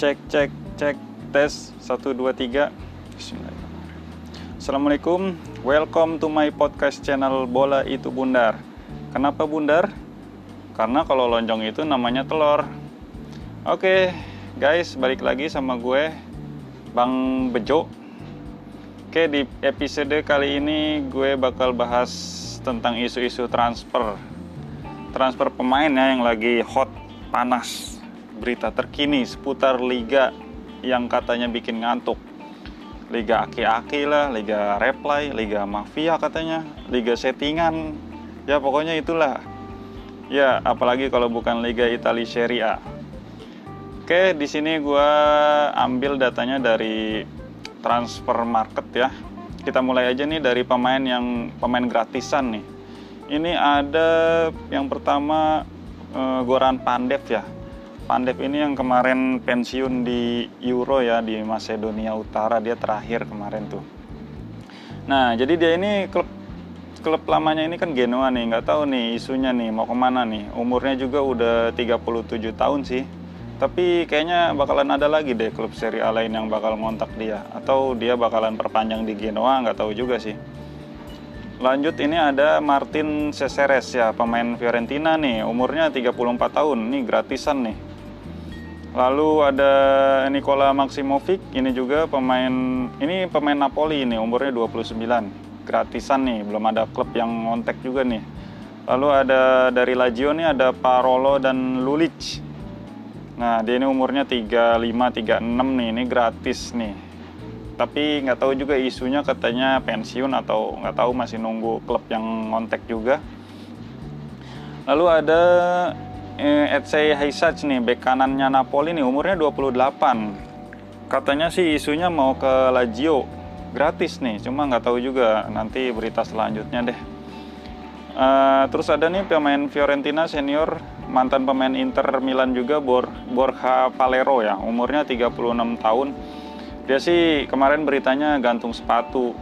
cek cek cek. Tes. 1 2 3 Bismillahirrahmanirrahim. Assalamualaikum. Welcome to my podcast channel bola itu bundar. Kenapa bundar? Karena kalau lonjong itu namanya telur. Oke guys balik lagi sama gue Bang Bejo. Oke di episode kali ini gue bakal bahas tentang isu-isu transfer. Transfer pemain ya yang lagi hot panas berita terkini seputar liga yang katanya bikin ngantuk. Liga aki-aki lah liga reply liga mafia katanya liga settingan. Ya pokoknya itulah. Ya apalagi kalau bukan liga Italia Serie A. Oke di sini gue ambil datanya dari transfer market ya. Kita mulai aja nih dari pemain yang pemain gratisan nih. Ini ada yang pertama uh, Goran Pandev ya Pandev ini yang kemarin pensiun di Euro ya di Macedonia Utara dia terakhir kemarin tuh. Nah jadi dia ini klub klub lamanya ini kan Genoa nih nggak tahu nih isunya nih mau ke mana nih. Umurnya juga udah 37 tahun sih. Tapi kayaknya bakalan ada lagi deh klub Serie A lain yang bakal ngontak dia. Atau dia bakalan perpanjang di Genoa nggak tahu juga sih. Lanjut ini ada Martin Cesares ya, pemain Fiorentina nih, umurnya 34 tahun, nih gratisan nih. Lalu ada Nikola Maximovic, ini juga pemain ini pemain Napoli ini umurnya 29. Gratisan nih, belum ada klub yang ngontek juga nih. Lalu ada dari Lazio nih ada Parolo dan Lulic. Nah, dia ini umurnya 35 36 nih, ini gratis nih. Tapi nggak tahu juga isunya katanya pensiun atau nggak tahu masih nunggu klub yang ngontek juga. Lalu ada eh, Haysach nih, bek kanannya Napoli nih, umurnya 28. Katanya sih isunya mau ke Lazio, gratis nih, cuma nggak tahu juga nanti berita selanjutnya deh. Uh, terus ada nih pemain Fiorentina senior, mantan pemain Inter Milan juga, Bor Borja Valero ya, umurnya 36 tahun. Dia sih kemarin beritanya gantung sepatu,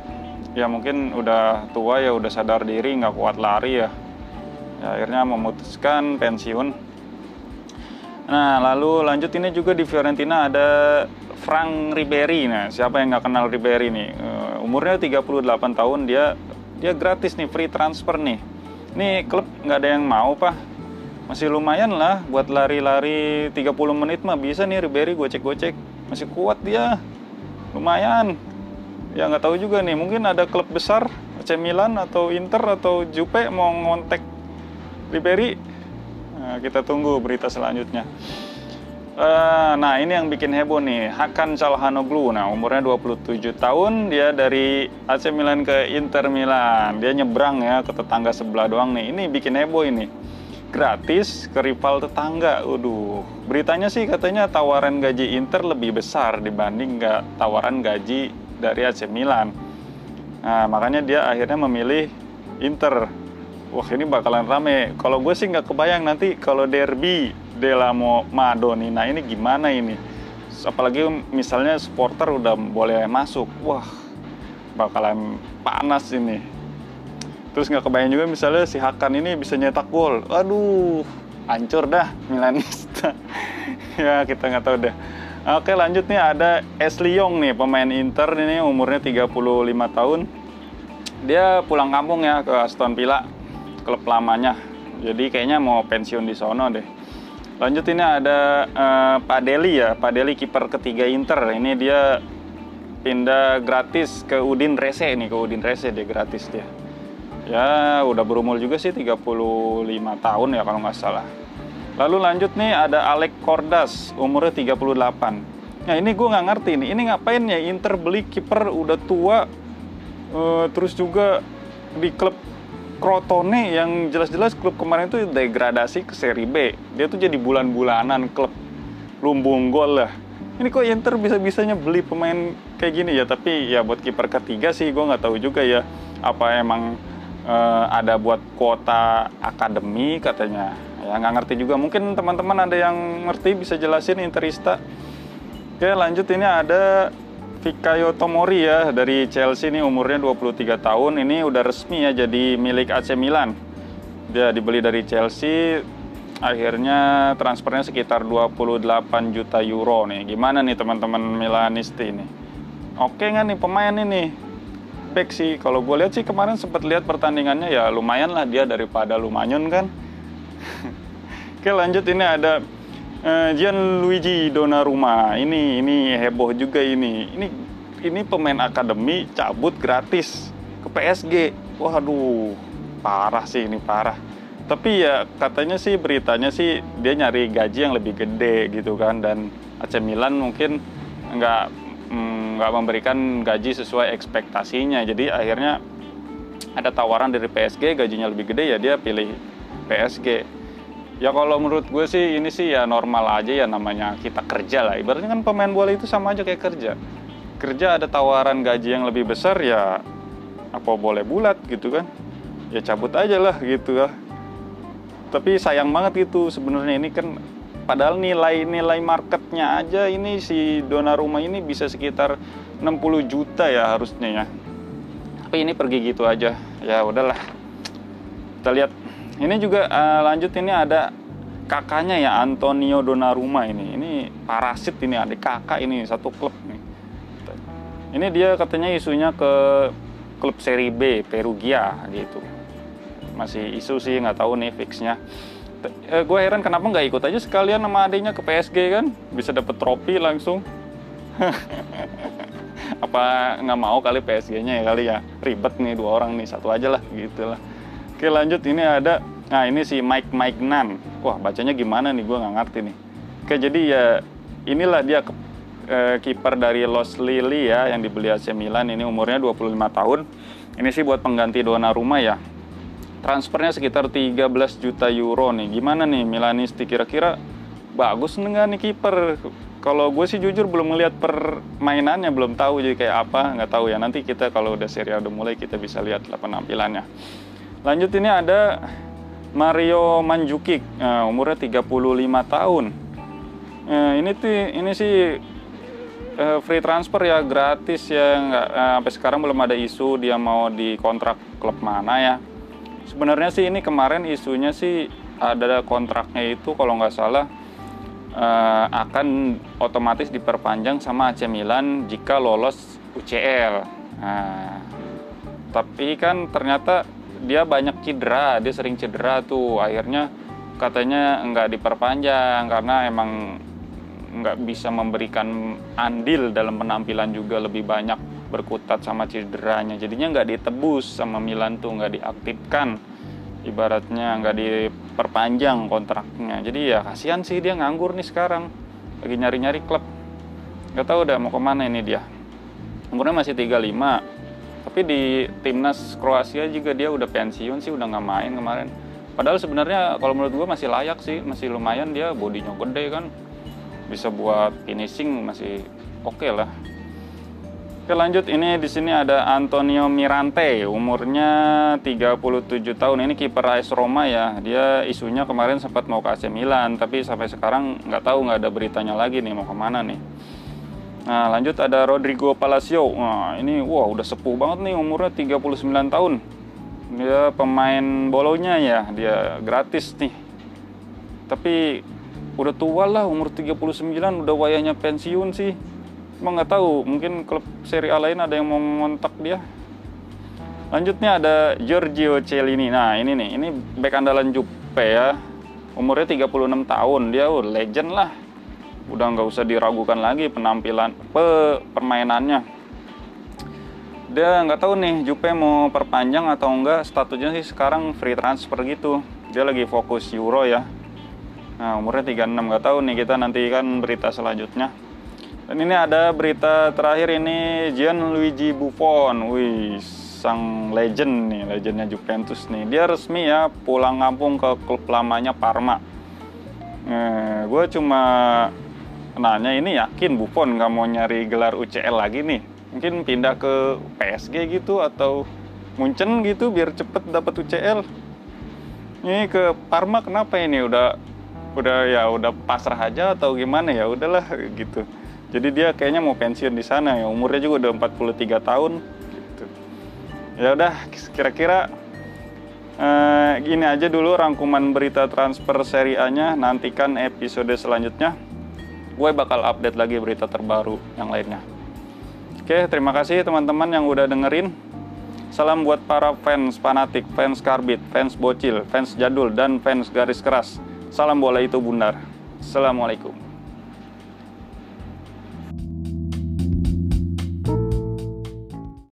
ya mungkin udah tua ya, udah sadar diri, nggak kuat lari ya. ya akhirnya memutuskan pensiun Nah, lalu lanjut ini juga di Fiorentina ada Frank Ribery. Nah, siapa yang nggak kenal Ribery nih? Uh, umurnya 38 tahun, dia dia gratis nih, free transfer nih. Nih klub nggak ada yang mau, Pak. Masih lumayan lah buat lari-lari 30 menit mah bisa nih Ribery gocek-gocek. Masih kuat dia. Lumayan. Ya nggak tahu juga nih, mungkin ada klub besar AC Milan atau Inter atau Jupe mau ngontek Ribery kita tunggu berita selanjutnya. Uh, nah ini yang bikin heboh nih Hakan Calhanoglu. Nah umurnya 27 tahun dia dari AC Milan ke Inter Milan. Dia nyebrang ya ke tetangga sebelah doang nih. Ini bikin heboh ini. Gratis ke rival tetangga. Waduh. Beritanya sih katanya tawaran gaji Inter lebih besar dibanding nggak tawaran gaji dari AC Milan. Nah makanya dia akhirnya memilih Inter wah ini bakalan rame. Kalau gue sih nggak kebayang nanti kalau derby Delamo Madoni. Nah ini gimana ini? Apalagi misalnya supporter udah boleh masuk. Wah bakalan panas ini. Terus nggak kebayang juga misalnya si Hakan ini bisa nyetak gol. Aduh, hancur dah Milanista. ya kita nggak tahu deh. Oke lanjut nih ada Ashley Young nih pemain Inter ini umurnya 35 tahun. Dia pulang kampung ya ke Aston Villa klub lamanya. Jadi kayaknya mau pensiun di sono deh. Lanjut ini ada uh, Pak Deli ya, Pak Deli kiper ketiga Inter. Ini dia pindah gratis ke Udin Rese nih, ke Udin Rese dia gratis dia. Ya udah berumur juga sih 35 tahun ya kalau nggak salah. Lalu lanjut nih ada Alec Kordas, umurnya 38. Nah ini gue nggak ngerti nih, ini ngapain ya Inter beli kiper udah tua, uh, terus juga di klub Crotone yang jelas-jelas klub kemarin itu degradasi ke seri B. Dia tuh jadi bulan-bulanan klub lumbung gol lah. Ini kok Inter bisa-bisanya beli pemain kayak gini ya? Tapi ya buat kiper ketiga sih gue nggak tahu juga ya. Apa emang uh, ada buat kuota akademi katanya? Ya nggak ngerti juga. Mungkin teman-teman ada yang ngerti bisa jelasin Interista. Oke lanjut ini ada Fikayo Tomori ya dari Chelsea ini umurnya 23 tahun ini udah resmi ya jadi milik AC Milan dia dibeli dari Chelsea akhirnya transfernya sekitar 28 juta euro nih. Gimana nih teman-teman Milanisti ini? Oke nggak nih pemain ini? Back sih, kalau gue lihat sih kemarin sempat lihat pertandingannya ya lumayan lah dia daripada Lumanyun kan. Oke lanjut ini ada uh, Gianluigi Donnarumma. Ini ini heboh juga ini. Ini ini pemain akademi cabut gratis ke PSG. Waduh, parah sih ini parah tapi ya katanya sih beritanya sih dia nyari gaji yang lebih gede gitu kan dan AC Milan mungkin nggak mm, nggak memberikan gaji sesuai ekspektasinya jadi akhirnya ada tawaran dari PSG gajinya lebih gede ya dia pilih PSG ya kalau menurut gue sih ini sih ya normal aja ya namanya kita kerja lah. Ibaratnya kan pemain bola itu sama aja kayak kerja. Kerja ada tawaran gaji yang lebih besar ya apa boleh bulat gitu kan? Ya cabut aja lah gitu lah. Tapi sayang banget itu sebenarnya ini kan padahal nilai-nilai marketnya aja ini si Donnarumma ini bisa sekitar 60 juta ya harusnya ya. Tapi ini pergi gitu aja. Ya udahlah. Kita lihat ini juga uh, lanjut ini ada kakaknya ya Antonio Donnarumma ini. Ini parasit ini adik kakak ini satu klub nih. Ini dia katanya isunya ke klub seri B Perugia gitu. Masih isu sih nggak tahu nih fixnya. E, gue heran kenapa nggak ikut aja sekalian sama adiknya ke PSG kan? Bisa dapet trofi langsung. Apa nggak mau kali PSG-nya ya kali ya? Ribet nih dua orang nih satu aja lah gitu lah oke lanjut. Ini ada nah ini si Mike Mike Nan wah bacanya gimana nih? Gue nggak ngerti nih. Oke jadi ya inilah dia e, kiper dari Los Lili ya yang dibeli AC Milan. Ini umurnya 25 tahun. Ini sih buat pengganti Donnarumma ya. Transfernya sekitar 13 juta euro nih. Gimana nih Milanisti? Kira-kira bagus nggak nih kiper? Kalau gue sih jujur belum melihat permainannya, belum tahu. Jadi kayak apa, nggak tahu ya. Nanti kita kalau udah seri udah mulai kita bisa lihat lah penampilannya. Lanjut ini ada Mario Mandzukic, nah, umurnya 35 tahun. Nah, ini tuh ini sih uh, free transfer ya gratis ya nggak uh, sampai sekarang belum ada isu dia mau dikontrak klub mana ya sebenarnya sih ini kemarin isunya sih ada kontraknya itu kalau nggak salah uh, akan otomatis diperpanjang sama AC Milan jika lolos UCL. Nah, tapi kan ternyata dia banyak cedera, dia sering cedera tuh, akhirnya katanya nggak diperpanjang karena emang nggak bisa memberikan andil dalam penampilan juga lebih banyak berkutat sama cederanya. Jadinya nggak ditebus sama Milan tuh nggak diaktifkan. Ibaratnya nggak diperpanjang kontraknya. Jadi ya kasihan sih dia nganggur nih sekarang. Lagi nyari-nyari klub. Nggak tahu udah mau ke mana ini dia. Umurnya masih 35 tapi di timnas Kroasia juga dia udah pensiun sih udah nggak main kemarin. Padahal sebenarnya kalau menurut gue masih layak sih masih lumayan dia bodinya gede kan. Bisa buat finishing masih oke okay lah. Oke lanjut. Ini di sini ada Antonio Mirante umurnya 37 tahun. Ini kiper AS Roma ya. Dia isunya kemarin sempat mau ke AC Milan tapi sampai sekarang nggak tahu nggak ada beritanya lagi nih mau ke mana nih Nah lanjut ada Rodrigo Palacio. Nah ini wah udah sepuh banget nih umurnya 39 tahun. Dia pemain bolonya ya dia gratis nih. Tapi udah tua lah umur 39 udah wayanya pensiun sih. Emang nggak tahu mungkin klub Serie A lain ada yang mau ngontak dia. Lanjutnya ada Giorgio Cellini. Nah ini nih ini back andalan Jupe ya. Umurnya 36 tahun dia oh, legend lah udah nggak usah diragukan lagi penampilan pe, permainannya. Dia nggak tahu nih Jupe mau perpanjang atau enggak statusnya sih sekarang free transfer gitu. Dia lagi fokus Euro ya. Nah umurnya 36 nggak tahu nih. Kita nanti kan berita selanjutnya. Dan ini ada berita terakhir ini Gianluigi Buffon, wih sang legend nih, legendnya Juventus nih. Dia resmi ya pulang kampung ke klub lamanya Parma. Eh, gue cuma nanya ini yakin Buffon nggak mau nyari gelar UCL lagi nih? Mungkin pindah ke PSG gitu atau Munchen gitu biar cepet dapat UCL. Ini ke Parma kenapa ini udah udah ya udah pasrah aja atau gimana ya udahlah gitu jadi dia kayaknya mau pensiun di sana ya umurnya juga udah 43 tahun gitu. ya udah kira-kira Eh, gini aja dulu rangkuman berita transfer seri A-nya. Nantikan episode selanjutnya. Gue bakal update lagi berita terbaru yang lainnya. Oke, terima kasih teman-teman yang udah dengerin. Salam buat para fans fanatik, fans karbit, fans bocil, fans jadul, dan fans garis keras. Salam bola itu bundar. Assalamualaikum.